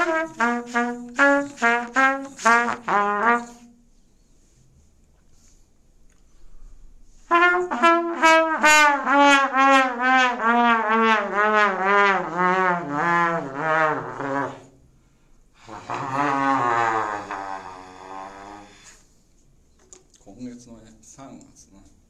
今月のね3月の「